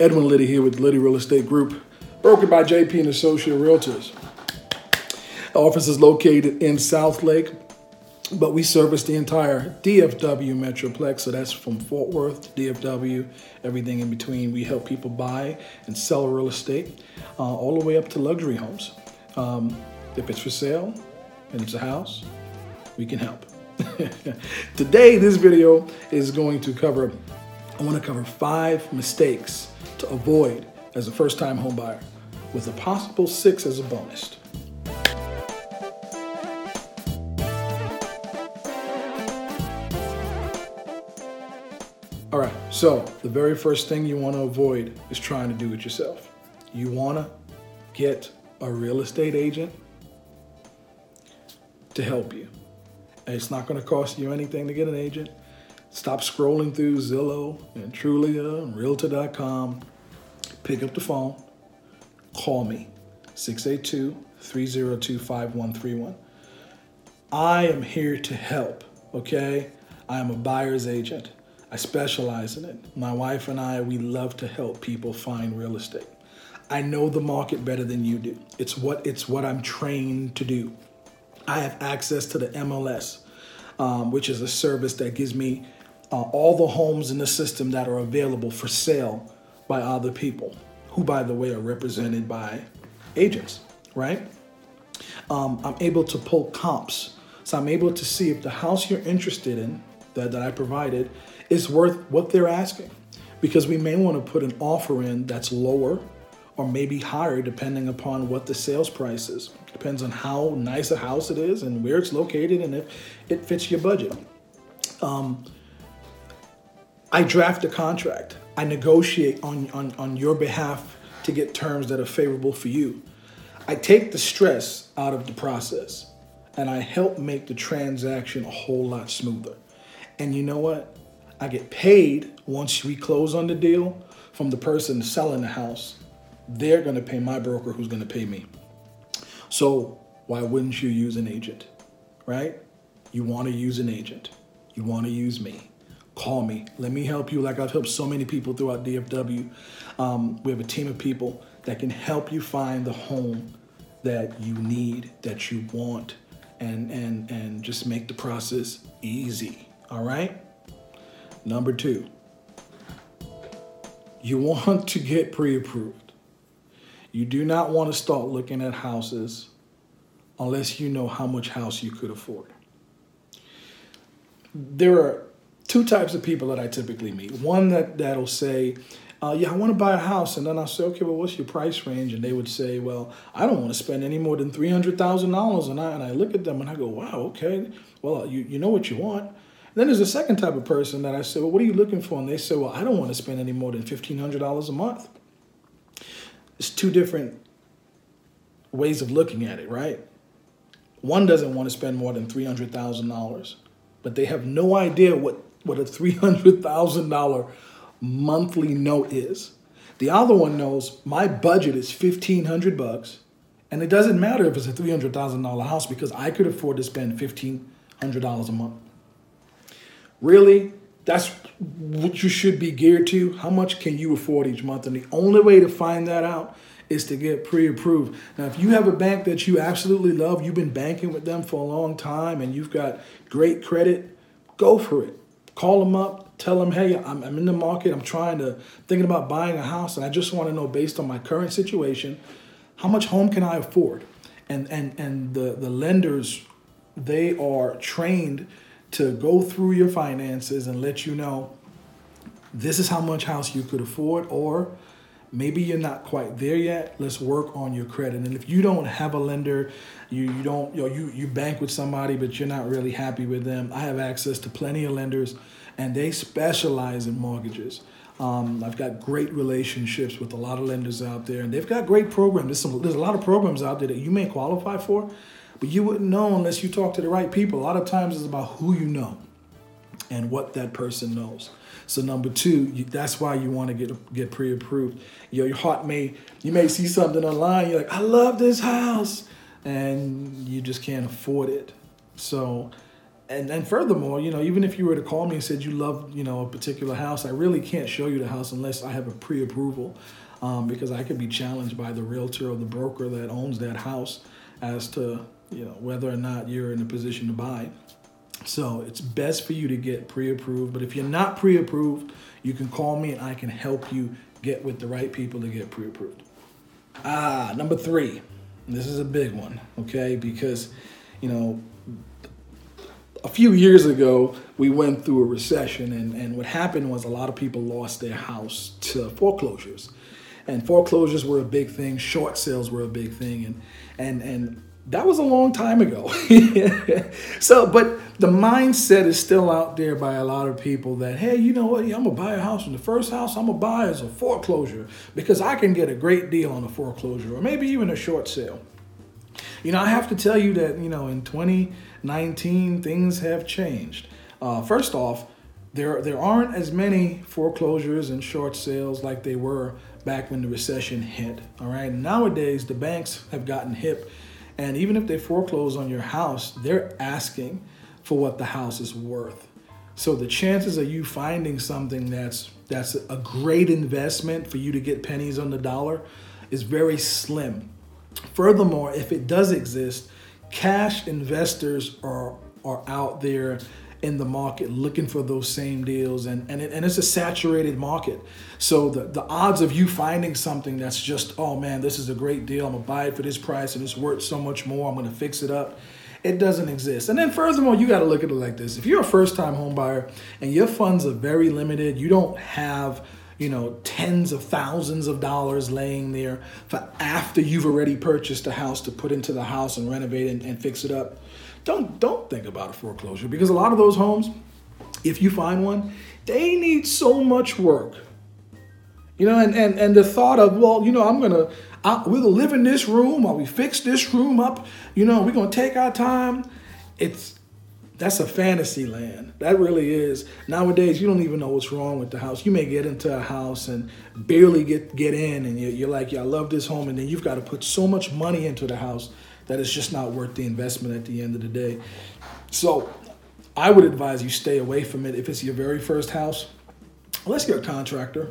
Edwin Liddy here with Liddy Real Estate Group, brokered by JP and Associate Realtors. Our office is located in Southlake, but we service the entire DFW Metroplex. So that's from Fort Worth to DFW, everything in between. We help people buy and sell real estate, uh, all the way up to luxury homes. Um, if it's for sale and it's a house, we can help. Today, this video is going to cover, I want to cover five mistakes to avoid as a first time home buyer with a possible six as a bonus. All right, so the very first thing you want to avoid is trying to do it yourself. You want to get a real estate agent to help you. And it's not going to cost you anything to get an agent. Stop scrolling through Zillow and Trulia and Realtor.com. Pick up the phone, call me, 682 302 5131. I am here to help, okay? I am a buyer's agent. I specialize in it. My wife and I, we love to help people find real estate. I know the market better than you do. It's what it's what I'm trained to do. I have access to the MLS, um, which is a service that gives me uh, all the homes in the system that are available for sale by other people, who, by the way, are represented by agents, right? Um, I'm able to pull comps. So I'm able to see if the house you're interested in that, that I provided is worth what they're asking. Because we may want to put an offer in that's lower or maybe higher depending upon what the sales price is. Depends on how nice a house it is and where it's located and if it fits your budget. Um, I draft a contract. I negotiate on, on, on your behalf to get terms that are favorable for you. I take the stress out of the process and I help make the transaction a whole lot smoother. And you know what? I get paid once we close on the deal from the person selling the house. They're going to pay my broker who's going to pay me. So, why wouldn't you use an agent? Right? You want to use an agent. You want to use me. Call me. Let me help you like I've helped so many people throughout DFW. Um, we have a team of people that can help you find the home that you need, that you want, and, and, and just make the process easy. All right? Number two, you want to get pre approved. You do not want to start looking at houses unless you know how much house you could afford. There are two types of people that I typically meet. One that, that'll say, uh, yeah, I want to buy a house. And then I'll say, okay, well, what's your price range? And they would say, well, I don't want to spend any more than $300,000. And I, and I look at them and I go, wow, okay, well, you, you know what you want. And then there's a second type of person that I say, well, what are you looking for? And they say, well, I don't want to spend any more than $1,500 a month. It's two different ways of looking at it, right? One doesn't want to spend more than $300,000, but they have no idea what, what a $300,000 monthly note is. The other one knows my budget is 1500 bucks, and it doesn't matter if it's a $300,000 house because I could afford to spend $1,500 a month. Really, that's what you should be geared to. How much can you afford each month? And the only way to find that out is to get pre-approved. Now, if you have a bank that you absolutely love, you've been banking with them for a long time and you've got great credit, go for it. Call them up, tell them, hey, I'm, I'm in the market, I'm trying to, thinking about buying a house, and I just want to know based on my current situation, how much home can I afford? And, and, and the, the lenders, they are trained to go through your finances and let you know this is how much house you could afford, or maybe you're not quite there yet. Let's work on your credit. And if you don't have a lender, you, you don't you, know, you you bank with somebody, but you're not really happy with them. I have access to plenty of lenders, and they specialize in mortgages. Um, I've got great relationships with a lot of lenders out there, and they've got great programs. There's, some, there's a lot of programs out there that you may qualify for, but you wouldn't know unless you talk to the right people. A lot of times it's about who you know and what that person knows. So number two, you, that's why you want to get get pre-approved. Your, your heart may you may see something online. You're like, I love this house, and you just can't afford it. So and and furthermore, you know, even if you were to call me and said you love, you know, a particular house, I really can't show you the house unless I have a pre-approval, um, because I could be challenged by the realtor or the broker that owns that house as to you know whether or not you're in a position to buy. So it's best for you to get pre-approved. But if you're not pre-approved, you can call me and I can help you get with the right people to get pre-approved. Ah, number three. This is a big one, okay? Because, you know, a few years ago, we went through a recession, and, and what happened was a lot of people lost their house to foreclosures. And foreclosures were a big thing, short sales were a big thing, and and and that was a long time ago. so, but the mindset is still out there by a lot of people that, hey, you know what? I'm gonna buy a house, and the first house I'm gonna buy is a foreclosure because I can get a great deal on a foreclosure or maybe even a short sale. You know, I have to tell you that, you know, in 2019, things have changed. Uh, first off, there, there aren't as many foreclosures and short sales like they were back when the recession hit. All right. Nowadays, the banks have gotten hip and even if they foreclose on your house, they're asking for what the house is worth. So the chances of you finding something that's that's a great investment for you to get pennies on the dollar is very slim. Furthermore, if it does exist, cash investors are are out there in the market looking for those same deals and, and, it, and it's a saturated market. So the, the odds of you finding something that's just oh man this is a great deal i'm gonna buy it for this price and it's worth so much more i'm gonna fix it up it doesn't exist. And then furthermore you got to look at it like this. If you're a first time home buyer and your funds are very limited you don't have you know tens of thousands of dollars laying there for after you've already purchased a house to put into the house and renovate and, and fix it up don't don't think about a foreclosure because a lot of those homes, if you find one, they need so much work. You know, and and, and the thought of, well, you know, I'm gonna I, we'll live in this room while we fix this room up. You know, we're gonna take our time. It's that's a fantasy land. That really is. Nowadays, you don't even know what's wrong with the house. You may get into a house and barely get get in, and you're, you're like, yeah, I love this home, and then you've got to put so much money into the house that it's just not worth the investment at the end of the day. So I would advise you stay away from it. If it's your very first house, Unless you're a contractor,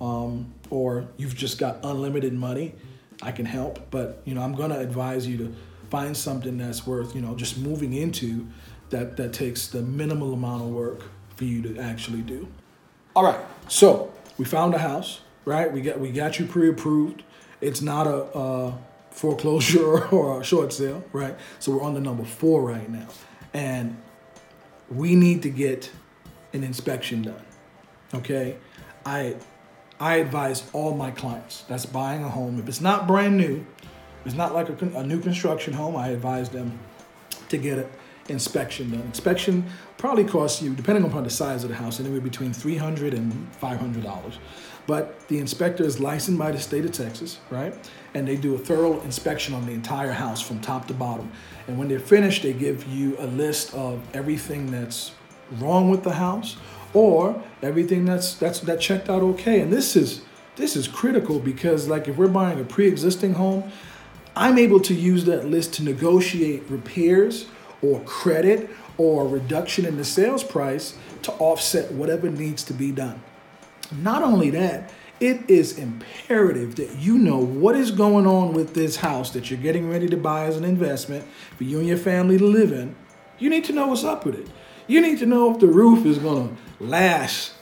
um, or you've just got unlimited money. I can help, but you know I'm gonna advise you to find something that's worth you know just moving into that that takes the minimal amount of work for you to actually do. All right, so we found a house, right? We got we got you pre-approved. It's not a, a foreclosure or a short sale, right? So we're on the number four right now. And we need to get an inspection done. Okay? I I advise all my clients that's buying a home, if it's not brand new, it's not like a, a new construction home, I advise them to get an inspection done. Inspection probably costs you, depending upon the size of the house, anywhere between $300 and $500. But the inspector is licensed by the state of Texas, right? And they do a thorough inspection on the entire house from top to bottom. And when they're finished, they give you a list of everything that's wrong with the house or everything that's that's that checked out okay. And this is this is critical because like if we're buying a pre-existing home, I'm able to use that list to negotiate repairs or credit or reduction in the sales price to offset whatever needs to be done. Not only that, it is imperative that you know what is going on with this house that you're getting ready to buy as an investment for you and your family to live in. You need to know what's up with it. You need to know if the roof is going to last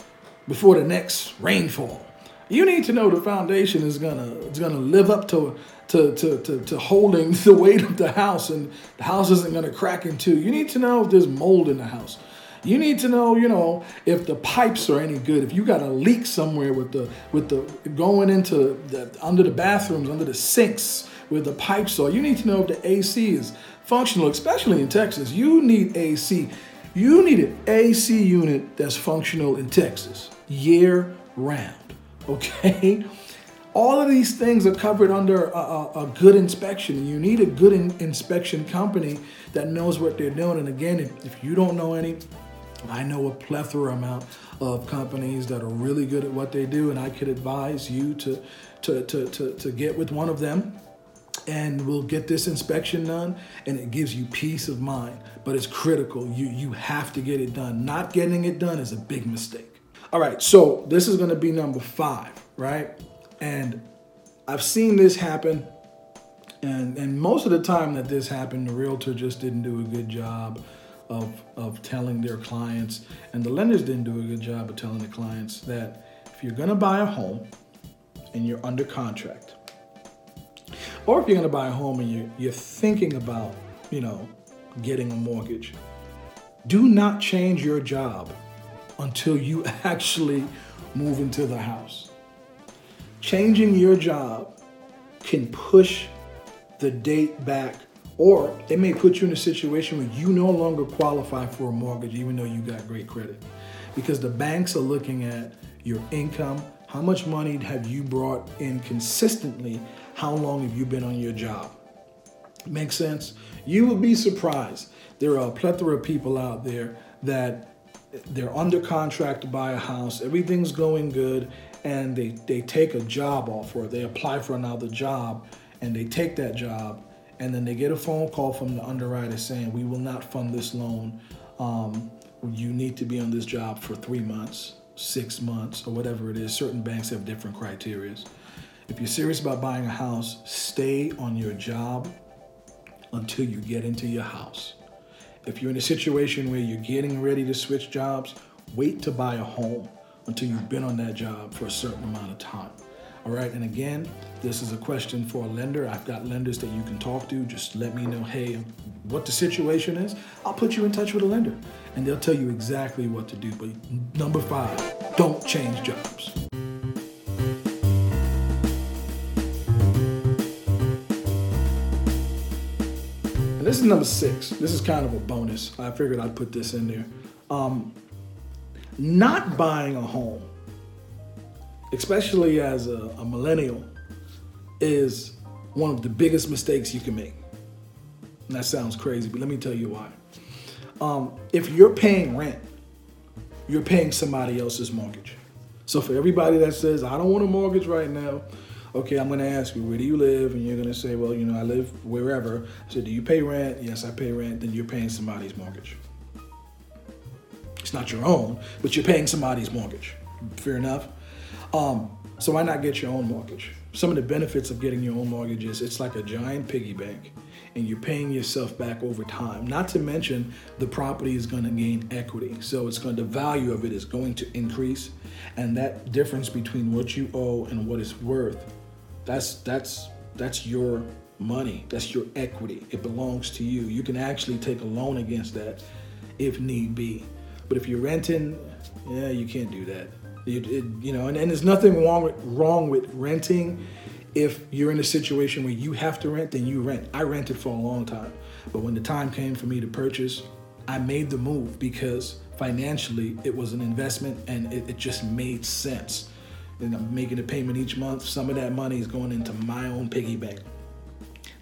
before the next rainfall. You need to know the foundation is gonna is gonna live up to to, to, to, to holding the weight of the house and the house isn't gonna crack in two. You need to know if there's mold in the house. You need to know, you know, if the pipes are any good. If you got a leak somewhere with the with the going into the under the bathrooms, under the sinks, where the pipes are. You need to know if the AC is functional, especially in Texas. You need AC. You need an AC unit that's functional in Texas year round. Okay. All of these things are covered under a, a, a good inspection. You need a good in, inspection company that knows what they're doing. And again, if, if you don't know any, I know a plethora amount of companies that are really good at what they do, and I could advise you to, to, to, to, to get with one of them. and we'll get this inspection done and it gives you peace of mind. But it's critical. You you have to get it done. Not getting it done is a big mistake. All right so this is going to be number five right? And i've seen this happen and and most of the time that this happened the realtor just didn't do a good job of of telling their clients and the lenders didn't do a good job of telling the clients that if you're going to buy a home and you're under contract or if you're going to buy a home and you're, you're thinking about, you know, getting a mortgage, do not change your job until you actually move into the house. Changing your job can push the date back, or they may put you in a situation where you no longer qualify for a mortgage, even though you got great credit. Because the banks are looking at your income, how much money have you brought in consistently how long have you been on your job? Makes sense? You will be surprised. There are a plethora of people out there that they're under contract to buy a house, everything's going good, and they, they take a job offer, they apply for another job, and they take that job, and then they get a phone call from the underwriter saying, We will not fund this loan. Um, you need to be on this job for three months, six months, or whatever it is. Certain banks have different criterias. If you're serious about buying a house, stay on your job until you get into your house. If you're in a situation where you're getting ready to switch jobs, wait to buy a home until you've been on that job for a certain amount of time. All right, and again, this is a question for a lender. I've got lenders that you can talk to. Just let me know, hey, what the situation is. I'll put you in touch with a lender and they'll tell you exactly what to do. But number five, don't change jobs. And this is number six. This is kind of a bonus. I figured I'd put this in there. Um, not buying a home, especially as a, a millennial, is one of the biggest mistakes you can make. And that sounds crazy, but let me tell you why. Um, if you're paying rent, you're paying somebody else's mortgage. So for everybody that says, I don't want a mortgage right now, okay, I'm to ask you, where do you live? And you're to say, well, you know, I live wherever. So do you pay rent? Yes, I pay rent. Then you're paying somebody's mortgage. It's not your own, but you're paying somebody's mortgage. Fair enough. Um, so why not get your own mortgage? Some of the benefits of getting your own mortgage is it's like a giant piggy bank and you're paying yourself back over time. Not to mention the property is going to gain equity. So it's going the value of it is going to increase and that difference between what you owe and what it's worth that's that's that's your money. That's your equity. It belongs to you. You can actually take a loan against that if need be. But if you're renting, yeah, you can't do that. It, you know, and, and there's nothing wrong with wrong with renting. If you're in a situation where you have to rent, then you rent. I rented for a long time, but when the time came for me to purchase, I made the move because financially it was an investment and it, it just made sense and I'm making a payment each month. Some of that money is going into my own piggy bank.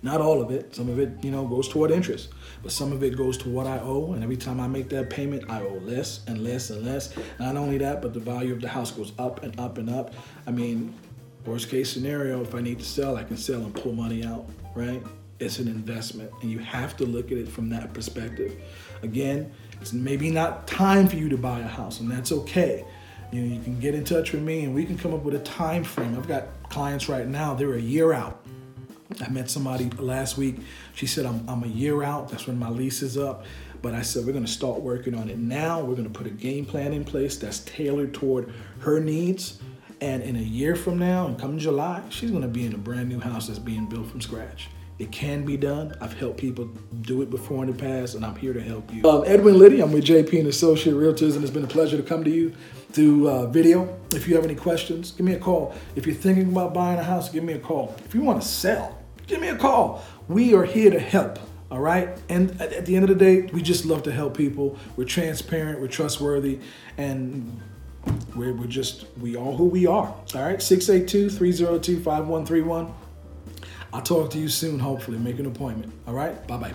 Not all of it. Some of it, you know, goes toward interest, but some of it goes to what I owe. And every time I make that payment, I owe less and less and less. Not only that, but the value of the house goes up and up and up. I mean, worst case scenario, if I need to sell, I can sell and pull money out, right? It's an investment, and you have to look at it from that perspective. Again, it's maybe not time for you to buy a house, and that's okay. You know, you can get in touch with me and we can come up with a time frame. I've got clients right now, they're a year out. I met somebody last week. She said, I'm, I'm a year out. That's when my lease is up. But I said, we're going to start working on it now. We're going to put a game plan in place that's tailored toward her needs. And in a year from now, and come July, she's going to be in a brand new house that's being built from scratch. It can be done. I've helped people do it before in the past, and I'm here to help you. Um, Edwin Liddy, I'm with JP and Associate Realtors, and it's been a pleasure to come to you through uh, video. If you have any questions, give me a call. If you're thinking about buying a house, give me a call. If you want to sell, give me a call. We are here to help. All right. And at the end of the day, we just love to help people. We're transparent, we're trustworthy, and we're, we're just, we are who we are. All right. 682 302 5131. I'll talk to you soon, hopefully. Make an appointment. All right? Bye bye.